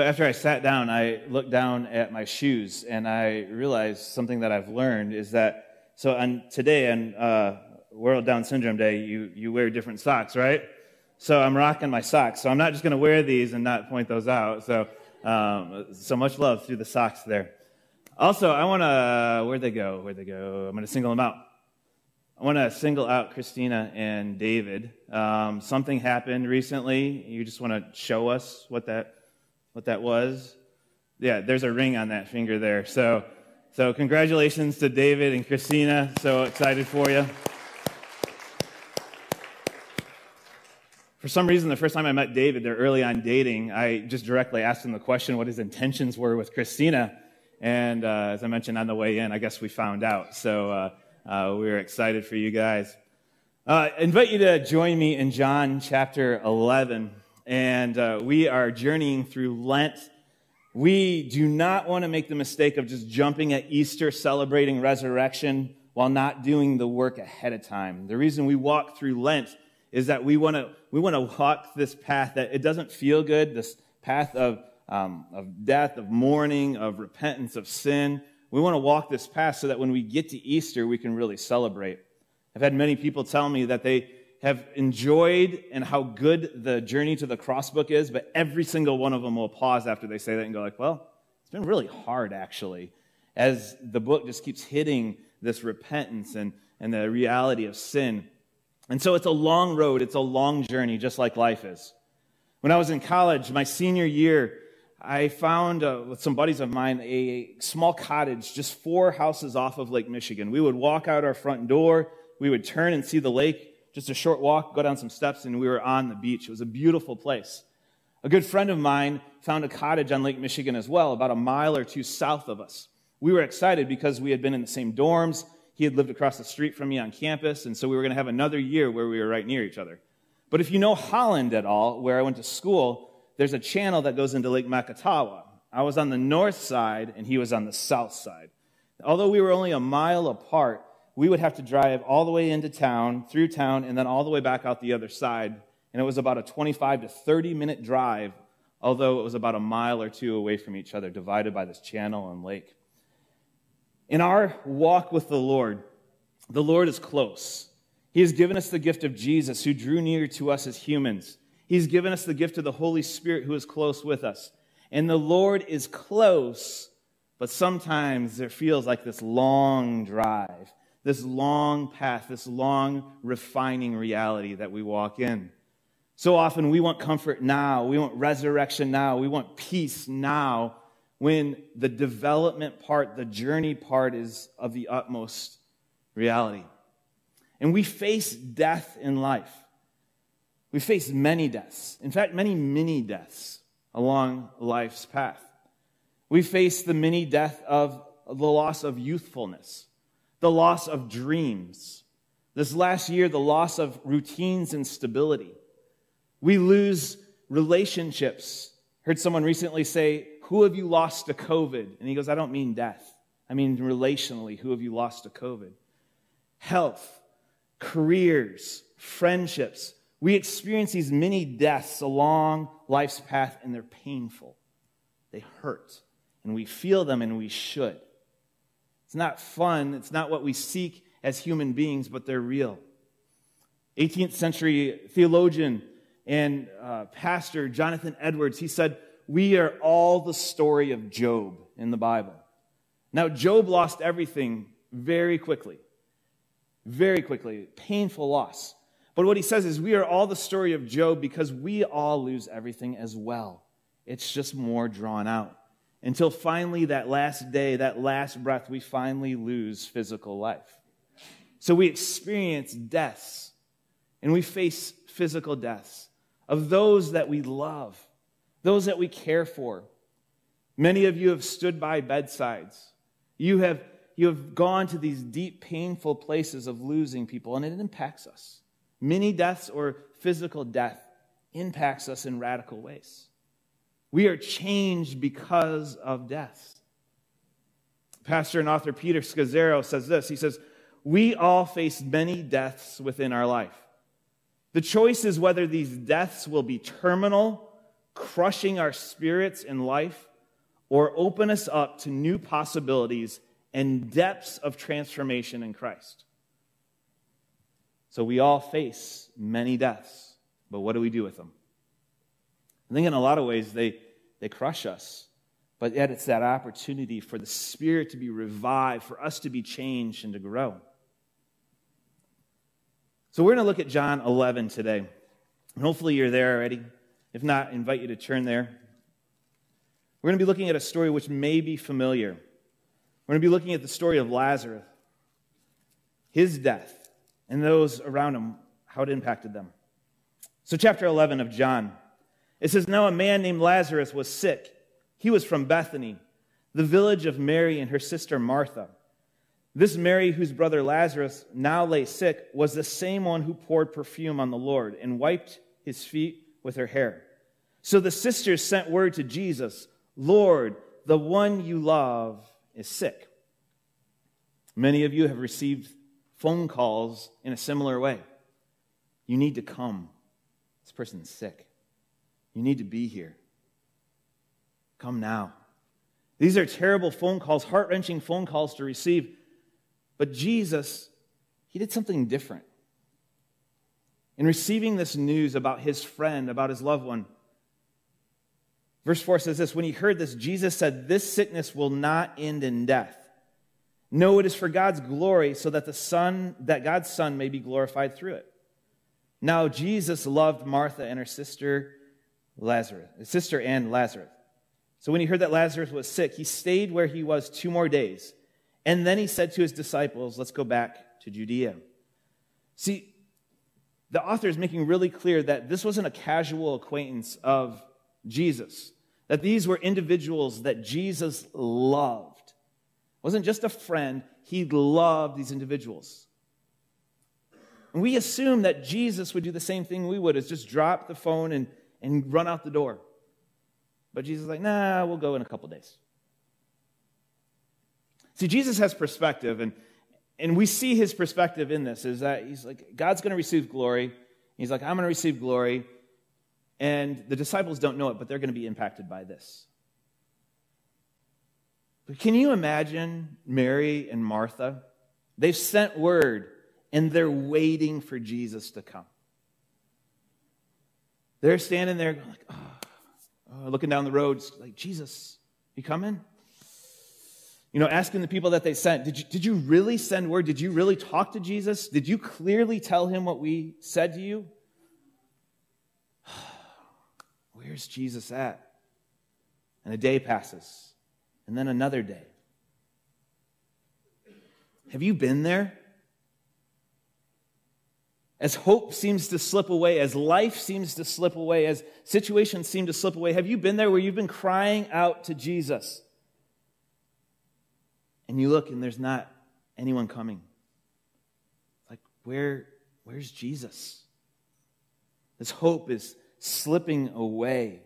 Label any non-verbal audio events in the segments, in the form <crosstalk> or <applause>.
So after I sat down, I looked down at my shoes and I realized something that I've learned is that, so on today, on uh, World Down Syndrome Day, you, you wear different socks, right? So I'm rocking my socks. So I'm not just going to wear these and not point those out. So, um, so much love through the socks there. Also, I want to, where'd they go? Where'd they go? I'm going to single them out. I want to single out Christina and David. Um, something happened recently. You just want to show us what that what that was? Yeah, there's a ring on that finger there. So, so congratulations to David and Christina. So excited for you. For some reason, the first time I met David, they're early on dating, I just directly asked him the question what his intentions were with Christina. And uh, as I mentioned on the way in, I guess we found out. So uh, uh, we are excited for you guys. Uh, I invite you to join me in John chapter 11 and uh, we are journeying through Lent. We do not want to make the mistake of just jumping at Easter, celebrating resurrection, while not doing the work ahead of time. The reason we walk through Lent is that we want to we want to walk this path that it doesn't feel good, this path of um, of death, of mourning, of repentance, of sin. We want to walk this path so that when we get to Easter, we can really celebrate. I've had many people tell me that they have enjoyed and how good the journey to the cross book is, but every single one of them will pause after they say that and go like, well, it's been really hard actually, as the book just keeps hitting this repentance and, and the reality of sin. And so it's a long road, it's a long journey, just like life is. When I was in college, my senior year, I found uh, with some buddies of mine a small cottage just four houses off of Lake Michigan. We would walk out our front door, we would turn and see the lake, just a short walk, go down some steps, and we were on the beach. It was a beautiful place. A good friend of mine found a cottage on Lake Michigan as well, about a mile or two south of us. We were excited because we had been in the same dorms. He had lived across the street from me on campus, and so we were going to have another year where we were right near each other. But if you know Holland at all, where I went to school, there's a channel that goes into Lake Macatawa. I was on the north side, and he was on the south side. Although we were only a mile apart, we would have to drive all the way into town, through town, and then all the way back out the other side. And it was about a 25 to 30 minute drive, although it was about a mile or two away from each other, divided by this channel and lake. In our walk with the Lord, the Lord is close. He has given us the gift of Jesus, who drew near to us as humans. He's given us the gift of the Holy Spirit, who is close with us. And the Lord is close, but sometimes it feels like this long drive this long path, this long refining reality that we walk in. So often we want comfort now, we want resurrection now, we want peace now, when the development part, the journey part is of the utmost reality. And we face death in life. We face many deaths. In fact, many mini deaths along life's path. We face the mini death of the loss of youthfulness the loss of dreams. This last year, the loss of routines and stability. We lose relationships. Heard someone recently say, Who have you lost to COVID? And he goes, I don't mean death. I mean relationally, who have you lost to COVID? Health, careers, friendships. We experience these many deaths along life's path, and they're painful. They hurt. And we feel them, and we should. It's not fun. It's not what we seek as human beings, but they're real. 18th century theologian and uh, pastor Jonathan Edwards, he said, We are all the story of Job in the Bible. Now, Job lost everything very quickly. Very quickly. Painful loss. But what he says is, We are all the story of Job because we all lose everything as well. It's just more drawn out until finally, that last day, that last breath, we finally lose physical life. So we experience deaths and we face physical deaths of those that we love, those that we care for. Many of you have stood by bedsides. You have, you have gone to these deep, painful places of losing people, and it impacts us. Many deaths or physical death impacts us in radical ways. We are changed because of death. Pastor and author Peter Scazzero says this. He says, We all face many deaths within our life. The choice is whether these deaths will be terminal crushing our spirits in life, or open us up to new possibilities and depths of transformation in Christ. So we all face many deaths, but what do we do with them? I think in a lot of ways they, they crush us, but yet it's that opportunity for the Spirit to be revived, for us to be changed and to grow. So we're going to look at John 11 today. And hopefully you're there already. If not, I invite you to turn there. We're going to be looking at a story which may be familiar. We're going to be looking at the story of Lazarus, his death, and those around him, how it impacted them. So, chapter 11 of John, it says, Now a man named Lazarus was sick. He was from Bethany, the village of Mary and her sister Martha. This Mary, whose brother Lazarus now lay sick, was the same one who poured perfume on the Lord and wiped his feet with her hair. So the sisters sent word to Jesus Lord, the one you love is sick. Many of you have received phone calls in a similar way. You need to come. This person's sick. You need to be here. Come now. These are terrible phone calls, heart wrenching phone calls to receive. But Jesus, he did something different. In receiving this news about his friend, about his loved one, verse 4 says this When he heard this, Jesus said, This sickness will not end in death. No, it is for God's glory, so that the Son, that God's Son may be glorified through it. Now Jesus loved Martha and her sister Lazarus, his sister and Lazarus. So when he heard that Lazarus was sick, he stayed where he was two more days. And then he said to his disciples, Let's go back to Judea. See, the author is making really clear that this wasn't a casual acquaintance of Jesus, that these were individuals that Jesus loved. It wasn't just a friend, he loved these individuals. And we assume that Jesus would do the same thing we would, is just drop the phone and, and run out the door. But Jesus is like, nah, we'll go in a couple days. See, Jesus has perspective, and, and we see his perspective in this is that he's like, God's going to receive glory. He's like, I'm going to receive glory. And the disciples don't know it, but they're going to be impacted by this. But can you imagine Mary and Martha? They've sent word and they're waiting for Jesus to come. They're standing there like, oh, looking down the road, like, Jesus, you coming? You know, asking the people that they sent, did you, did you really send word? Did you really talk to Jesus? Did you clearly tell him what we said to you? <sighs> Where's Jesus at? And a day passes, and then another day. Have you been there? As hope seems to slip away, as life seems to slip away, as situations seem to slip away, have you been there where you've been crying out to Jesus? And you look and there's not anyone coming. Like, where, where's Jesus? This hope is slipping away.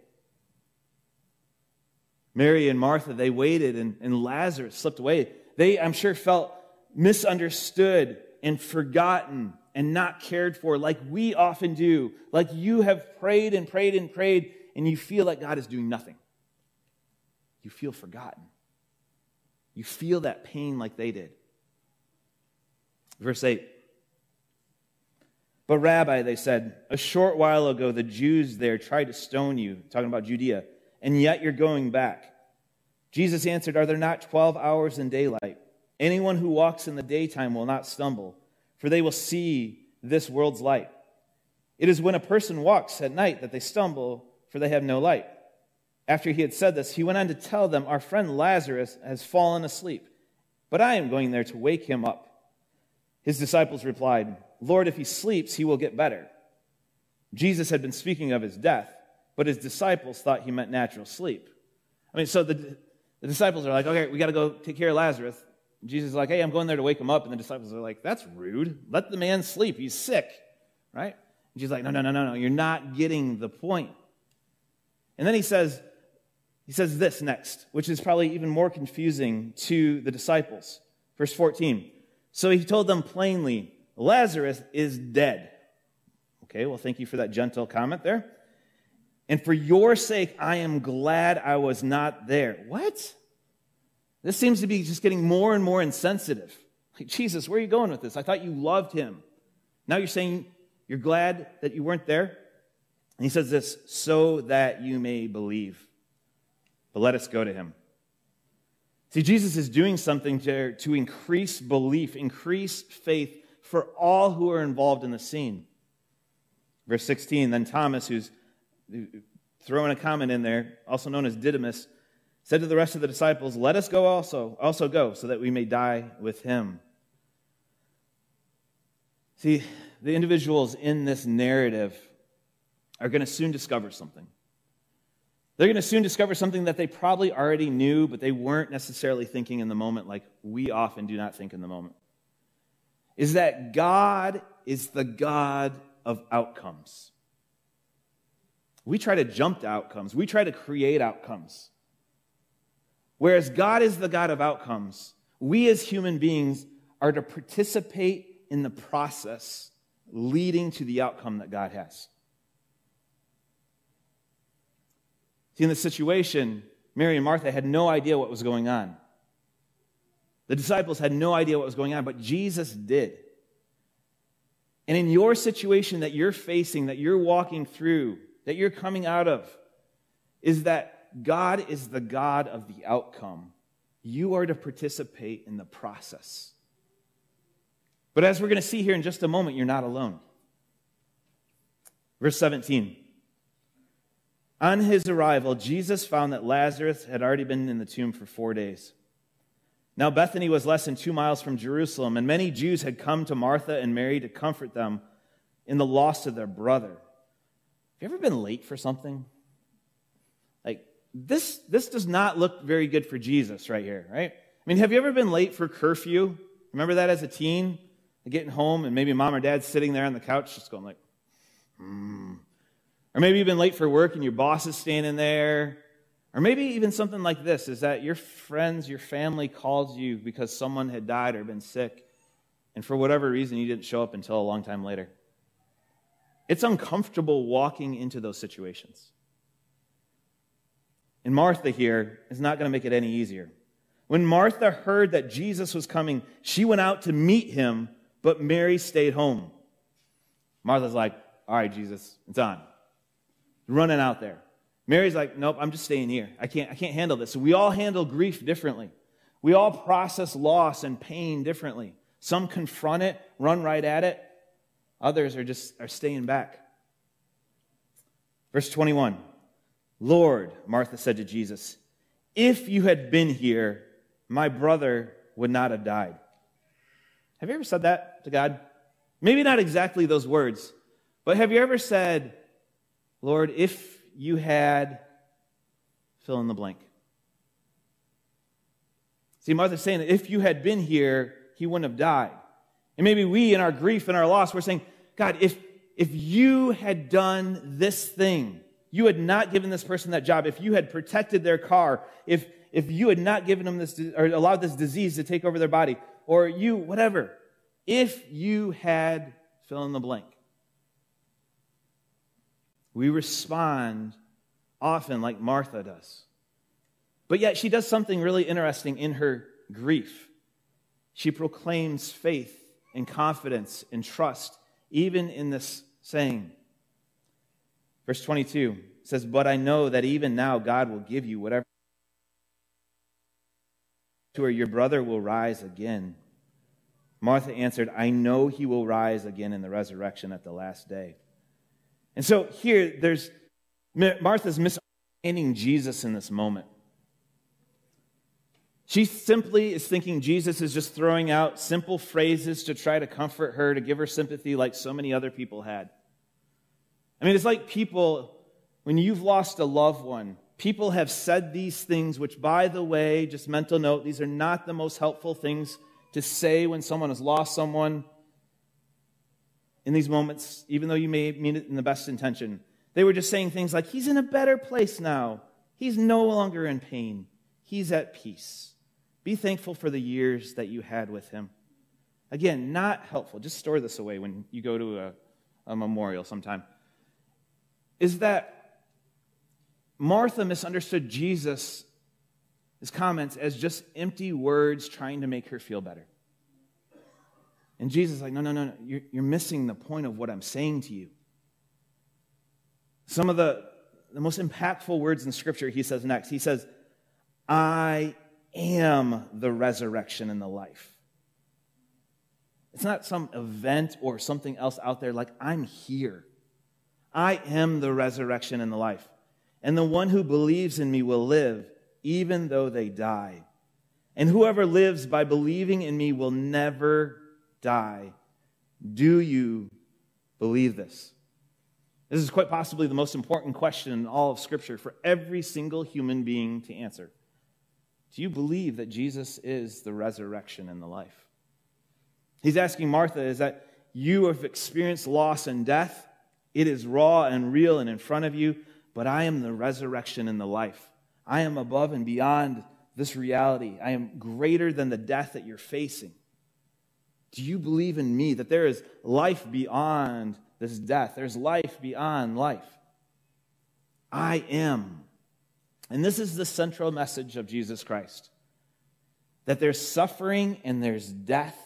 Mary and Martha, they waited, and, and Lazarus slipped away. They, I'm sure, felt misunderstood and forgotten and not cared for, like we often do. Like you have prayed and prayed and prayed, and you feel like God is doing nothing. You feel forgotten. You feel that pain like they did. Verse 8 But, Rabbi, they said, a short while ago the Jews there tried to stone you, talking about Judea, and yet you're going back. Jesus answered, Are there not 12 hours in daylight? Anyone who walks in the daytime will not stumble, for they will see this world's light. It is when a person walks at night that they stumble, for they have no light. After he had said this, he went on to tell them, Our friend Lazarus has fallen asleep, but I am going there to wake him up. His disciples replied, Lord, if he sleeps, he will get better. Jesus had been speaking of his death, but his disciples thought he meant natural sleep. I mean, so the, the disciples are like, okay, we got to go take care of Lazarus. Jesus is like, hey, I'm going there to wake him up. And the disciples are like, that's rude. Let the man sleep. He's sick, right? And she's like, no, no, no, no, no. You're not getting the point. And then he says, he says this next, which is probably even more confusing to the disciples. Verse 14. So he told them plainly, Lazarus is dead. Okay, well, thank you for that gentle comment there. And for your sake, I am glad I was not there. What? This seems to be just getting more and more insensitive. Like, Jesus, where are you going with this? I thought you loved him. Now you're saying you're glad that you weren't there? And he says this, so that you may believe. But let us go to him. See, Jesus is doing something to, to increase belief, increase faith for all who are involved in the scene. Verse 16, then Thomas, who's throwing a comment in there, also known as Didymus, said to the rest of the disciples, Let us go also, also go, so that we may die with him. See, the individuals in this narrative are going to soon discover something. They're going to soon discover something that they probably already knew, but they weren't necessarily thinking in the moment, like we often do not think in the moment. Is that God is the God of outcomes. We try to jump to outcomes, we try to create outcomes. Whereas God is the God of outcomes, we as human beings are to participate in the process leading to the outcome that God has. See, in this situation, Mary and Martha had no idea what was going on. The disciples had no idea what was going on, but Jesus did. And in your situation that you're facing, that you're walking through, that you're coming out of, is that God is the God of the outcome. You are to participate in the process. But as we're going to see here in just a moment, you're not alone. Verse 17. On his arrival, Jesus found that Lazarus had already been in the tomb for four days. Now, Bethany was less than two miles from Jerusalem, and many Jews had come to Martha and Mary to comfort them in the loss of their brother. Have you ever been late for something? This, this does not look very good for Jesus right here, right? I mean, have you ever been late for curfew? Remember that as a teen? Getting home, and maybe mom or dad's sitting there on the couch just going like, hmm. Or maybe you've been late for work and your boss is standing there. Or maybe even something like this is that your friends, your family calls you because someone had died or been sick, and for whatever reason, you didn't show up until a long time later. It's uncomfortable walking into those situations. And Martha here is not going to make it any easier. When Martha heard that Jesus was coming, she went out to meet him, but Mary stayed home. Martha's like, All right, Jesus, it's on. Running out there. Mary's like, nope, I'm just staying here. I can't, I can't handle this. So we all handle grief differently. We all process loss and pain differently. Some confront it, run right at it. Others are just are staying back. Verse 21. Lord, Martha said to Jesus, if you had been here, my brother would not have died. Have you ever said that to God? Maybe not exactly those words, but have you ever said, Lord, if you had fill in the blank. See, Martha's saying that if you had been here, he wouldn't have died. And maybe we, in our grief and our loss, we're saying, God, if, if you had done this thing, you had not given this person that job, if you had protected their car, if, if you had not given them this, or allowed this disease to take over their body, or you, whatever, if you had fill in the blank. We respond often like Martha does. But yet, she does something really interesting in her grief. She proclaims faith and confidence and trust, even in this saying. Verse 22 says, But I know that even now God will give you whatever to her, your brother will rise again. Martha answered, I know he will rise again in the resurrection at the last day. And so here, there's Martha's misunderstanding Jesus in this moment. She simply is thinking Jesus is just throwing out simple phrases to try to comfort her, to give her sympathy, like so many other people had. I mean, it's like people, when you've lost a loved one, people have said these things, which, by the way, just mental note, these are not the most helpful things to say when someone has lost someone in these moments, even though you may mean it in the best intention. They were just saying things like, He's in a better place now. He's no longer in pain. He's at peace. Be thankful for the years that you had with Him. Again, not helpful. Just store this away when you go to a, a memorial sometime. Is that Martha misunderstood Jesus' his comments as just empty words trying to make her feel better. And Jesus is like, no, no, no, no. You're, you're missing the point of what I'm saying to you. Some of the, the most impactful words in Scripture he says next. He says, I am the resurrection and the life. It's not some event or something else out there like I'm here. I am the resurrection and the life. And the one who believes in me will live even though they die. And whoever lives by believing in me will never die. Do you believe this? This is quite possibly the most important question in all of Scripture for every single human being to answer. Do you believe that Jesus is the resurrection and the life? He's asking Martha, is that you have experienced loss and death? It is raw and real and in front of you, but I am the resurrection and the life. I am above and beyond this reality. I am greater than the death that you're facing. Do you believe in me that there is life beyond this death? There's life beyond life. I am. And this is the central message of Jesus Christ that there's suffering and there's death,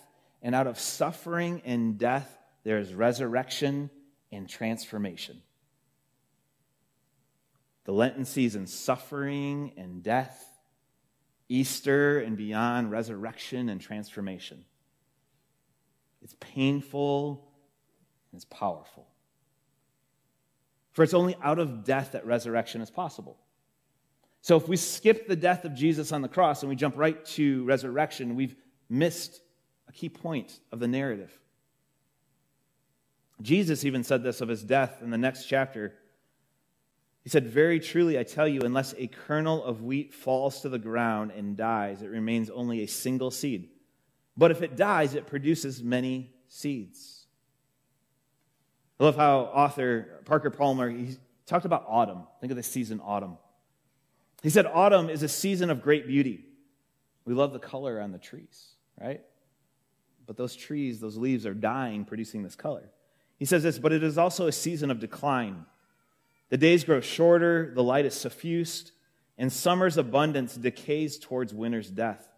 and out of suffering and death, there's resurrection and transformation. The Lenten season, suffering and death, Easter and beyond, resurrection and transformation. It's painful and it's powerful. For it's only out of death that resurrection is possible. So if we skip the death of Jesus on the cross and we jump right to resurrection, we've missed a key point of the narrative. Jesus even said this of his death in the next chapter. He said, Very truly, I tell you, unless a kernel of wheat falls to the ground and dies, it remains only a single seed. But if it dies, it produces many seeds. I love how author Parker Palmer he talked about autumn. Think of the season autumn. He said autumn is a season of great beauty. We love the color on the trees, right? But those trees, those leaves are dying, producing this color. He says this, but it is also a season of decline. The days grow shorter, the light is suffused, and summer's abundance decays towards winter's death.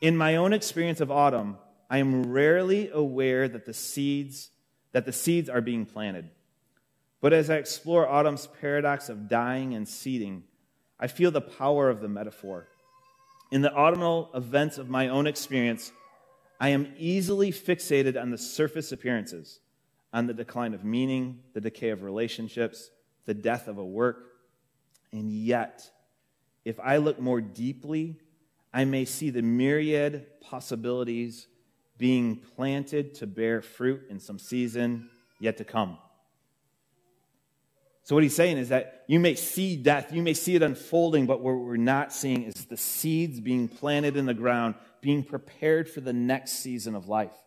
In my own experience of autumn, I am rarely aware that the seeds that the seeds are being planted. But as I explore autumn's paradox of dying and seeding, I feel the power of the metaphor. In the autumnal events of my own experience, I am easily fixated on the surface appearances, on the decline of meaning, the decay of relationships, the death of a work. And yet, if I look more deeply I may see the myriad possibilities being planted to bear fruit in some season yet to come. So, what he's saying is that you may see death, you may see it unfolding, but what we're not seeing is the seeds being planted in the ground, being prepared for the next season of life.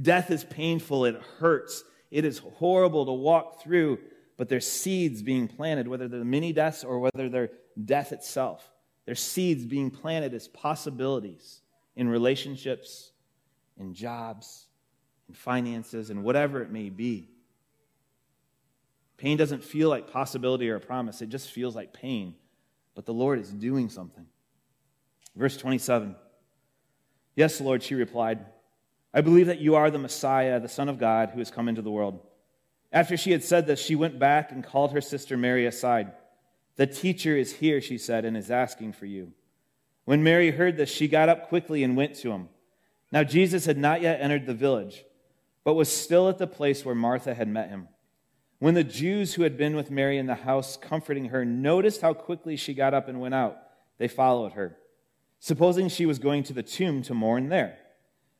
Death is painful, it hurts, it is horrible to walk through, but there's seeds being planted, whether they're mini deaths or whether they're death itself. There's seeds being planted as possibilities in relationships, in jobs, in finances, and whatever it may be. Pain doesn't feel like possibility or a promise, it just feels like pain. But the Lord is doing something. Verse 27. Yes, Lord, she replied. I believe that you are the Messiah, the Son of God, who has come into the world. After she had said this, she went back and called her sister Mary aside. The teacher is here, she said, and is asking for you. When Mary heard this, she got up quickly and went to him. Now, Jesus had not yet entered the village, but was still at the place where Martha had met him. When the Jews who had been with Mary in the house, comforting her, noticed how quickly she got up and went out, they followed her, supposing she was going to the tomb to mourn there.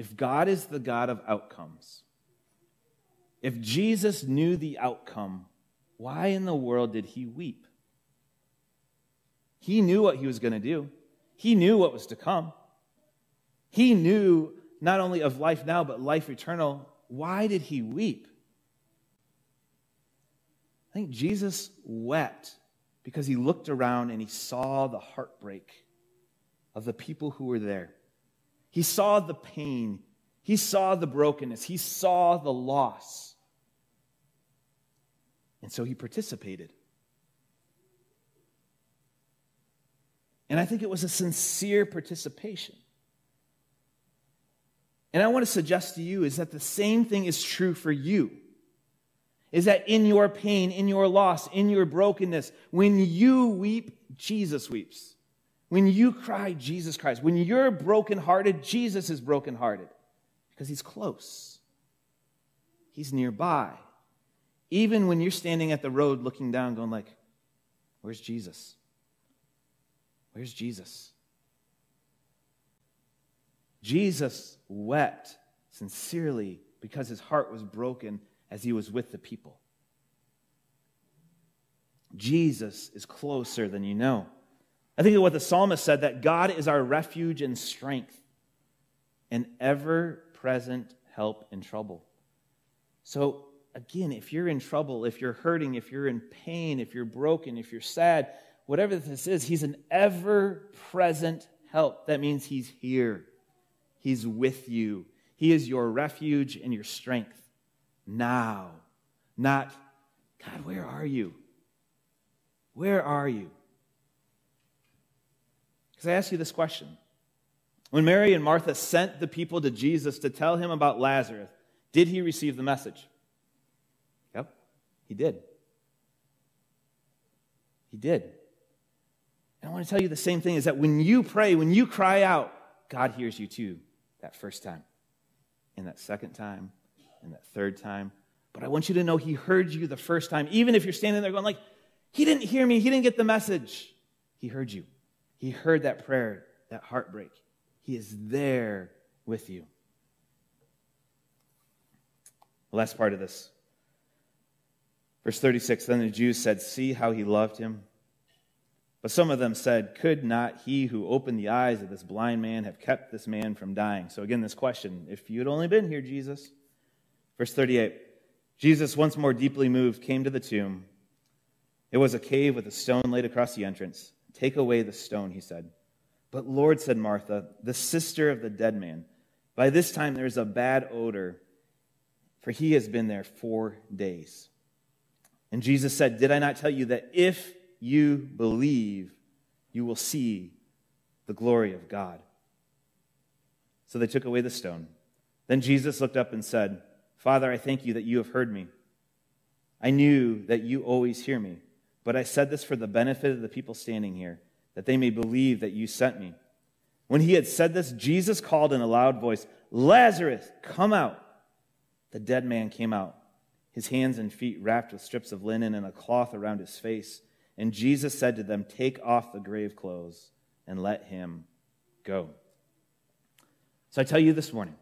If God is the God of outcomes, if Jesus knew the outcome, why in the world did he weep? He knew what he was going to do, he knew what was to come. He knew not only of life now, but life eternal. Why did he weep? I think Jesus wept because he looked around and he saw the heartbreak of the people who were there. He saw the pain, he saw the brokenness, he saw the loss. And so he participated. And I think it was a sincere participation. And I want to suggest to you is that the same thing is true for you. Is that in your pain, in your loss, in your brokenness, when you weep, Jesus weeps. When you cry, Jesus cries. When you're brokenhearted, Jesus is brokenhearted because he's close. He's nearby. Even when you're standing at the road looking down, going like, where's Jesus? Where's Jesus? Jesus wept sincerely because his heart was broken as he was with the people. Jesus is closer than you know. I think of what the psalmist said that God is our refuge and strength, an ever present help in trouble. So, again, if you're in trouble, if you're hurting, if you're in pain, if you're broken, if you're sad, whatever this is, He's an ever present help. That means He's here, He's with you. He is your refuge and your strength now. Not, God, where are you? Where are you? Because I ask you this question. When Mary and Martha sent the people to Jesus to tell him about Lazarus, did he receive the message? Yep, he did. He did. And I want to tell you the same thing is that when you pray, when you cry out, God hears you too that first time, and that second time, and that third time. But I want you to know he heard you the first time, even if you're standing there going like, he didn't hear me, he didn't get the message. He heard you. He heard that prayer, that heartbreak. He is there with you. Last part of this. Verse 36 Then the Jews said, See how he loved him. But some of them said, Could not he who opened the eyes of this blind man have kept this man from dying? So again, this question if you had only been here, Jesus. Verse 38 Jesus, once more deeply moved, came to the tomb. It was a cave with a stone laid across the entrance. Take away the stone, he said. But Lord, said Martha, the sister of the dead man, by this time there is a bad odor, for he has been there four days. And Jesus said, Did I not tell you that if you believe, you will see the glory of God? So they took away the stone. Then Jesus looked up and said, Father, I thank you that you have heard me. I knew that you always hear me, but I said this for the benefit of the people standing here, that they may believe that you sent me. When he had said this, Jesus called in a loud voice, Lazarus, come out. The dead man came out, his hands and feet wrapped with strips of linen and a cloth around his face. And Jesus said to them, Take off the grave clothes and let him go. So I tell you this morning,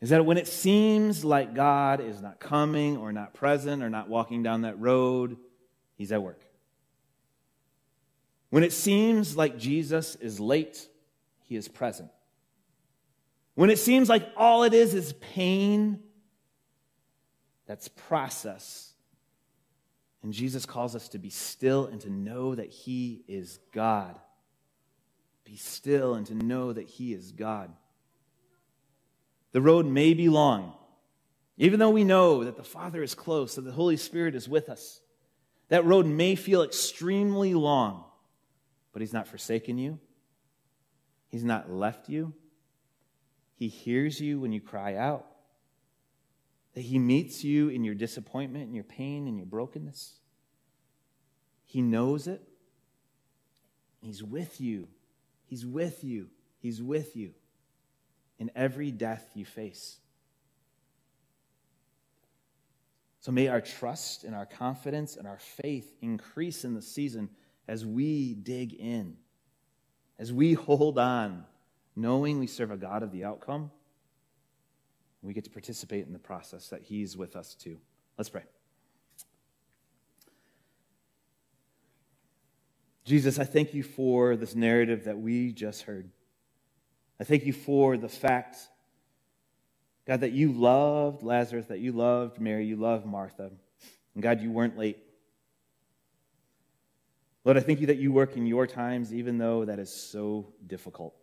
is that when it seems like God is not coming or not present or not walking down that road, he's at work. When it seems like Jesus is late, he is present. When it seems like all it is is pain, that's process. And Jesus calls us to be still and to know that he is God. Be still and to know that he is God. The road may be long, even though we know that the Father is close, that the Holy Spirit is with us. That road may feel extremely long, but He's not forsaken you, He's not left you. He hears you when you cry out, that He meets you in your disappointment, in your pain, in your brokenness. He knows it. He's with you. He's with you. He's with you in every death you face. So may our trust and our confidence and our faith increase in the season as we dig in, as we hold on, knowing we serve a God of the outcome. We get to participate in the process that He's with us too. Let's pray. Jesus, I thank you for this narrative that we just heard. I thank you for the fact, God, that you loved Lazarus, that you loved Mary, you loved Martha. And God, you weren't late. Lord, I thank you that you work in your times, even though that is so difficult.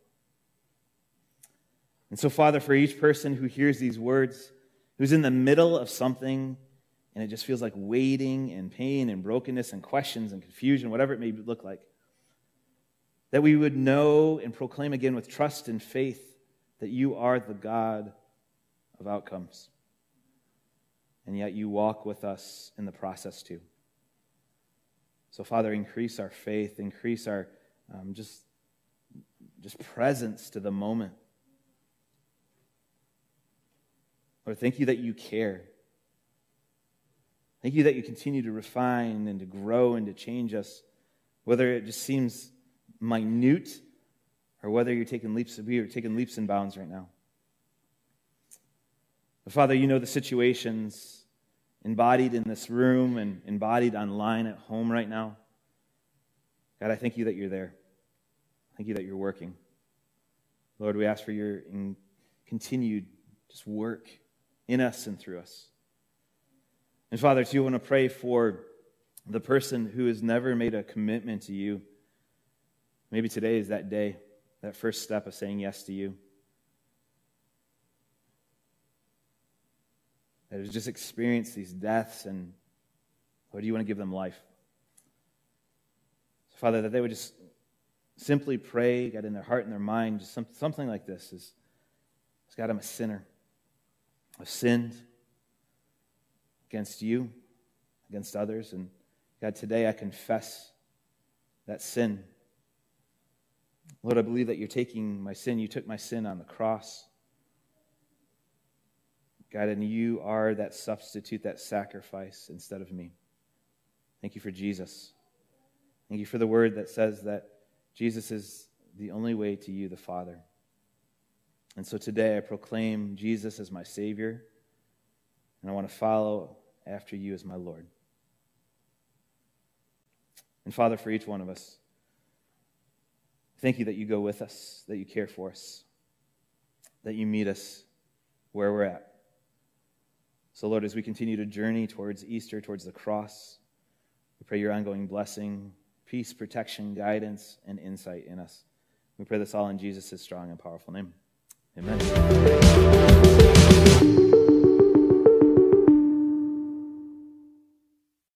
And so, Father, for each person who hears these words, who's in the middle of something, and it just feels like waiting and pain and brokenness and questions and confusion, whatever it may look like, that we would know and proclaim again with trust and faith that you are the God of outcomes. And yet you walk with us in the process too. So, Father, increase our faith, increase our um, just, just presence to the moment. Lord, thank you that you care. Thank you that you continue to refine and to grow and to change us, whether it just seems minute or whether you're taking leaps we are taking leaps and bounds right now. But Father, you know the situations embodied in this room and embodied online at home right now. God, I thank you that you're there. Thank you that you're working. Lord, we ask for your continued just work in us and through us. And Father, too, I want to pray for the person who has never made a commitment to you. Maybe today is that day, that first step of saying yes to you. That has just experienced these deaths, and Lord, do you want to give them life? So, Father, that they would just simply pray, God, in their heart and their mind, just some, something like this is, God, I'm a sinner. I've sinned against you, against others. And God, today I confess that sin. Lord, I believe that you're taking my sin. You took my sin on the cross. God, and you are that substitute, that sacrifice instead of me. Thank you for Jesus. Thank you for the word that says that Jesus is the only way to you, the Father. And so today I proclaim Jesus as my Savior, and I want to follow after you as my Lord. And Father, for each one of us, thank you that you go with us, that you care for us, that you meet us where we're at. So, Lord, as we continue to journey towards Easter, towards the cross, we pray your ongoing blessing, peace, protection, guidance, and insight in us. We pray this all in Jesus' strong and powerful name. Amen.